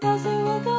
Does it look